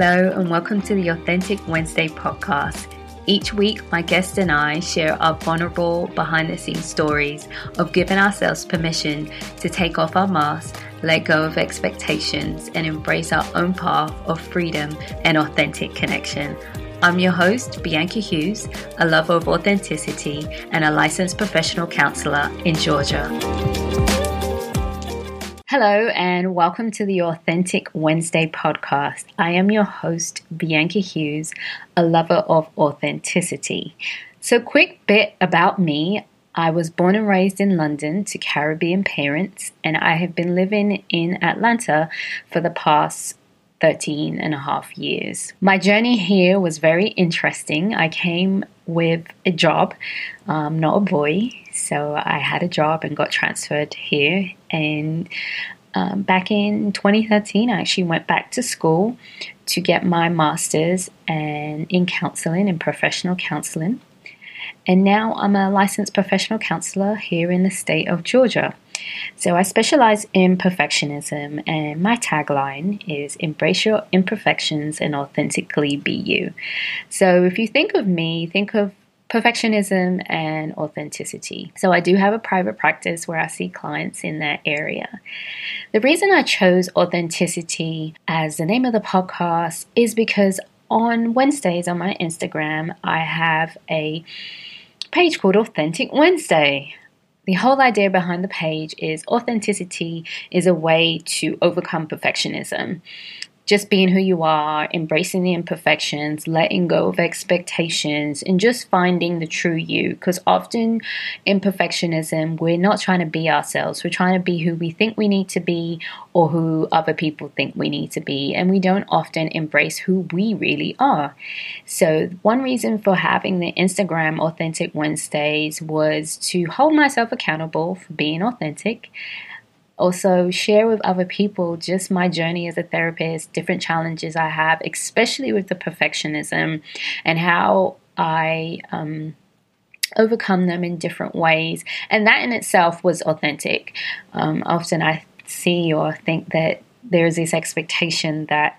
Hello, and welcome to the Authentic Wednesday podcast. Each week, my guest and I share our vulnerable behind the scenes stories of giving ourselves permission to take off our masks, let go of expectations, and embrace our own path of freedom and authentic connection. I'm your host, Bianca Hughes, a lover of authenticity and a licensed professional counselor in Georgia. Hello, and welcome to the Authentic Wednesday podcast. I am your host, Bianca Hughes, a lover of authenticity. So, quick bit about me I was born and raised in London to Caribbean parents, and I have been living in Atlanta for the past 13 and a half years. My journey here was very interesting. I came with a job, um, not a boy. So I had a job and got transferred here. And um, back in 2013, I actually went back to school to get my master's and in counseling and professional counseling. And now I'm a licensed professional counselor here in the state of Georgia. So I specialize in perfectionism, and my tagline is embrace your imperfections and authentically be you. So if you think of me, think of perfectionism and authenticity. So I do have a private practice where I see clients in that area. The reason I chose authenticity as the name of the podcast is because on Wednesdays on my Instagram, I have a page called Authentic Wednesday. The whole idea behind the page is authenticity is a way to overcome perfectionism just being who you are, embracing the imperfections, letting go of expectations, and just finding the true you. Because often in perfectionism, we're not trying to be ourselves, we're trying to be who we think we need to be or who other people think we need to be, and we don't often embrace who we really are. So, one reason for having the Instagram Authentic Wednesdays was to hold myself accountable for being authentic also share with other people just my journey as a therapist, different challenges I have, especially with the perfectionism and how I um, overcome them in different ways. And that in itself was authentic. Um, often I see or think that there's this expectation that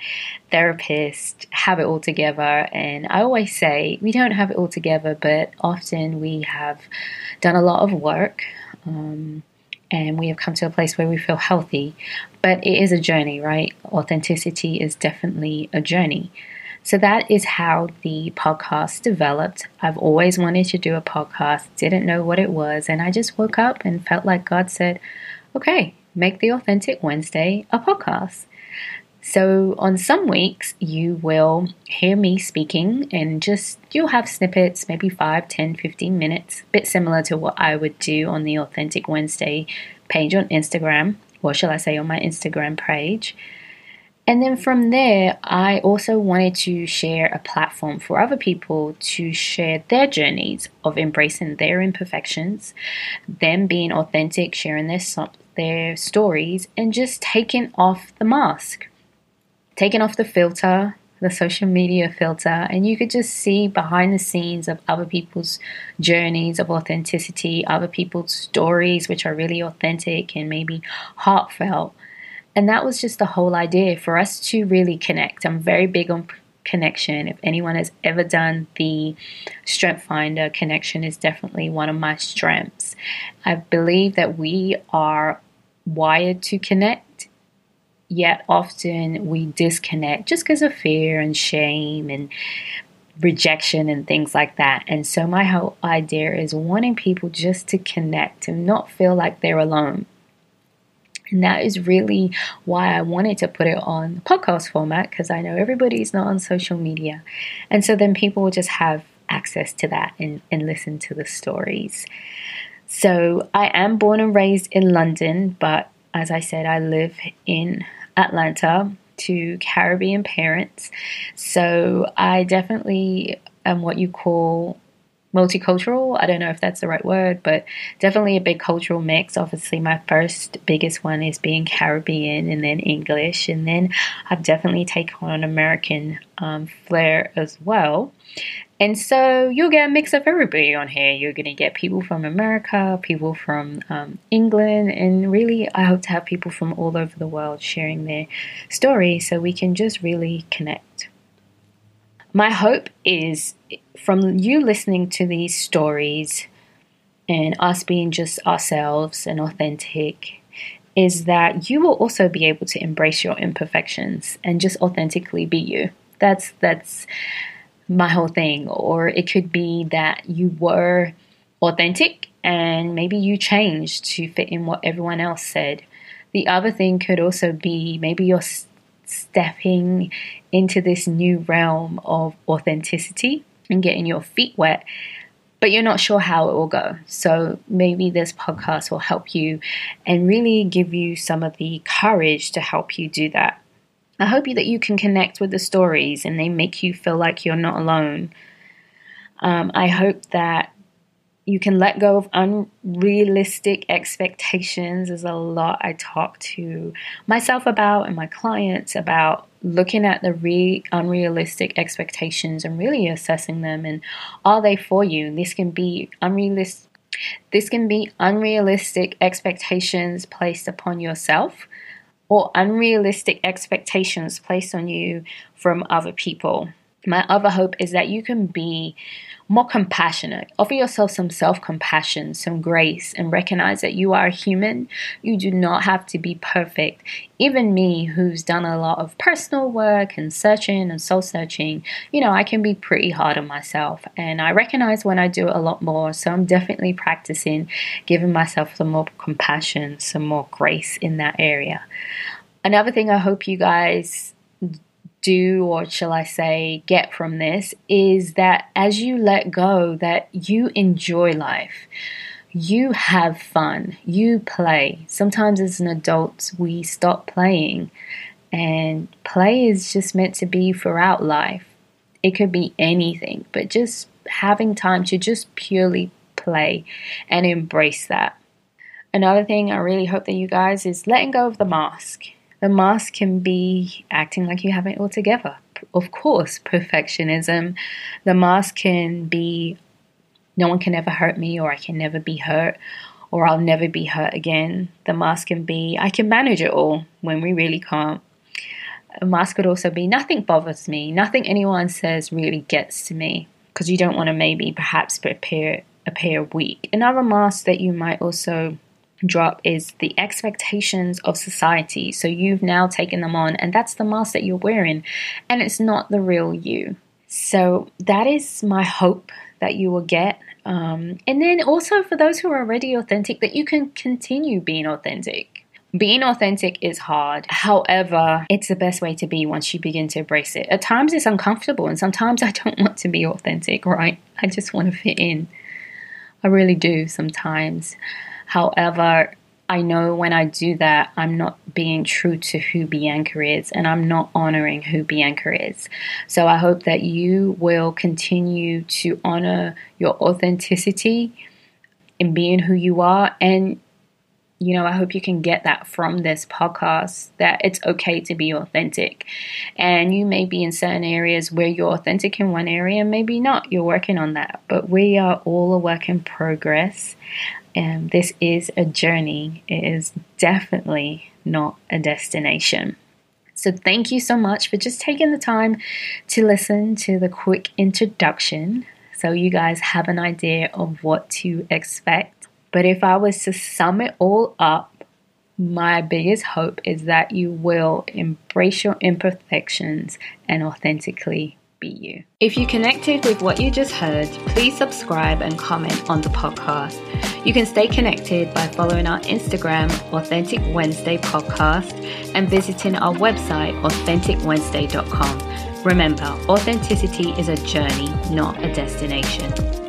therapists have it all together. And I always say we don't have it all together, but often we have done a lot of work. Um, and we have come to a place where we feel healthy. But it is a journey, right? Authenticity is definitely a journey. So that is how the podcast developed. I've always wanted to do a podcast, didn't know what it was, and I just woke up and felt like God said, okay, make the Authentic Wednesday a podcast. So, on some weeks, you will hear me speaking, and just you'll have snippets, maybe 5, 10, 15 minutes, a bit similar to what I would do on the Authentic Wednesday page on Instagram, or shall I say, on my Instagram page. And then from there, I also wanted to share a platform for other people to share their journeys of embracing their imperfections, them being authentic, sharing their, their stories, and just taking off the mask taken off the filter, the social media filter, and you could just see behind the scenes of other people's journeys of authenticity, other people's stories, which are really authentic and maybe heartfelt. And that was just the whole idea for us to really connect. I'm very big on connection. If anyone has ever done the Strength Finder, connection is definitely one of my strengths. I believe that we are wired to connect yet often we disconnect just because of fear and shame and rejection and things like that. And so, my whole idea is wanting people just to connect and not feel like they're alone. And that is really why I wanted to put it on podcast format because I know everybody's not on social media. And so then people will just have access to that and, and listen to the stories. So I am born and raised in London, but as I said, I live in Atlanta to Caribbean parents. So I definitely am what you call multicultural. I don't know if that's the right word, but definitely a big cultural mix. Obviously, my first biggest one is being Caribbean and then English, and then I've definitely taken on an American um, flair as well. And so you'll get a mix of everybody on here. You're going to get people from America, people from um, England, and really, I hope to have people from all over the world sharing their story so we can just really connect. My hope is from you listening to these stories and us being just ourselves and authentic is that you will also be able to embrace your imperfections and just authentically be you. That's that's my whole thing. Or it could be that you were authentic and maybe you changed to fit in what everyone else said. The other thing could also be maybe you're stepping into this new realm of authenticity and getting your feet wet but you're not sure how it will go. So maybe this podcast will help you and really give you some of the courage to help you do that. I hope that you can connect with the stories and they make you feel like you're not alone. Um, I hope that you can let go of unrealistic expectations. There's a lot I talk to myself about and my clients about looking at the re- unrealistic expectations and really assessing them and are they for you? This can be unrealistic. This can be unrealistic expectations placed upon yourself or unrealistic expectations placed on you from other people. My other hope is that you can be more compassionate. Offer yourself some self compassion, some grace, and recognize that you are a human. You do not have to be perfect. Even me, who's done a lot of personal work and searching and soul searching, you know, I can be pretty hard on myself. And I recognize when I do a lot more. So I'm definitely practicing giving myself some more compassion, some more grace in that area. Another thing I hope you guys do or shall I say get from this is that as you let go that you enjoy life. You have fun. You play. Sometimes as an adult we stop playing and play is just meant to be throughout life. It could be anything, but just having time to just purely play and embrace that. Another thing I really hope that you guys is letting go of the mask the mask can be acting like you have it all together. Of course, perfectionism. The mask can be no one can ever hurt me, or I can never be hurt, or I'll never be hurt again. The mask can be I can manage it all when we really can't. A mask could also be nothing bothers me, nothing anyone says really gets to me, because you don't want to maybe perhaps appear appear weak. Another mask that you might also drop is the expectations of society. So you've now taken them on, and that's the mask that you're wearing, and it's not the real you. So that is my hope that you will get. Um, and then also for those who are already authentic, that you can continue being authentic. Being authentic is hard. However, it's the best way to be once you begin to embrace it. At times it's uncomfortable, and sometimes I don't want to be authentic, right? I just want to fit in. I really do sometimes. However, I know when I do that, I'm not being true to who Bianca is and I'm not honoring who Bianca is. So I hope that you will continue to honor your authenticity in being who you are. And, you know, I hope you can get that from this podcast that it's okay to be authentic. And you may be in certain areas where you're authentic in one area, maybe not. You're working on that. But we are all a work in progress. And this is a journey, it is definitely not a destination. So, thank you so much for just taking the time to listen to the quick introduction so you guys have an idea of what to expect. But if I was to sum it all up, my biggest hope is that you will embrace your imperfections and authentically be you. If you connected with what you just heard, please subscribe and comment on the podcast. You can stay connected by following our Instagram, Authentic Wednesday Podcast, and visiting our website, AuthenticWednesday.com. Remember, authenticity is a journey, not a destination.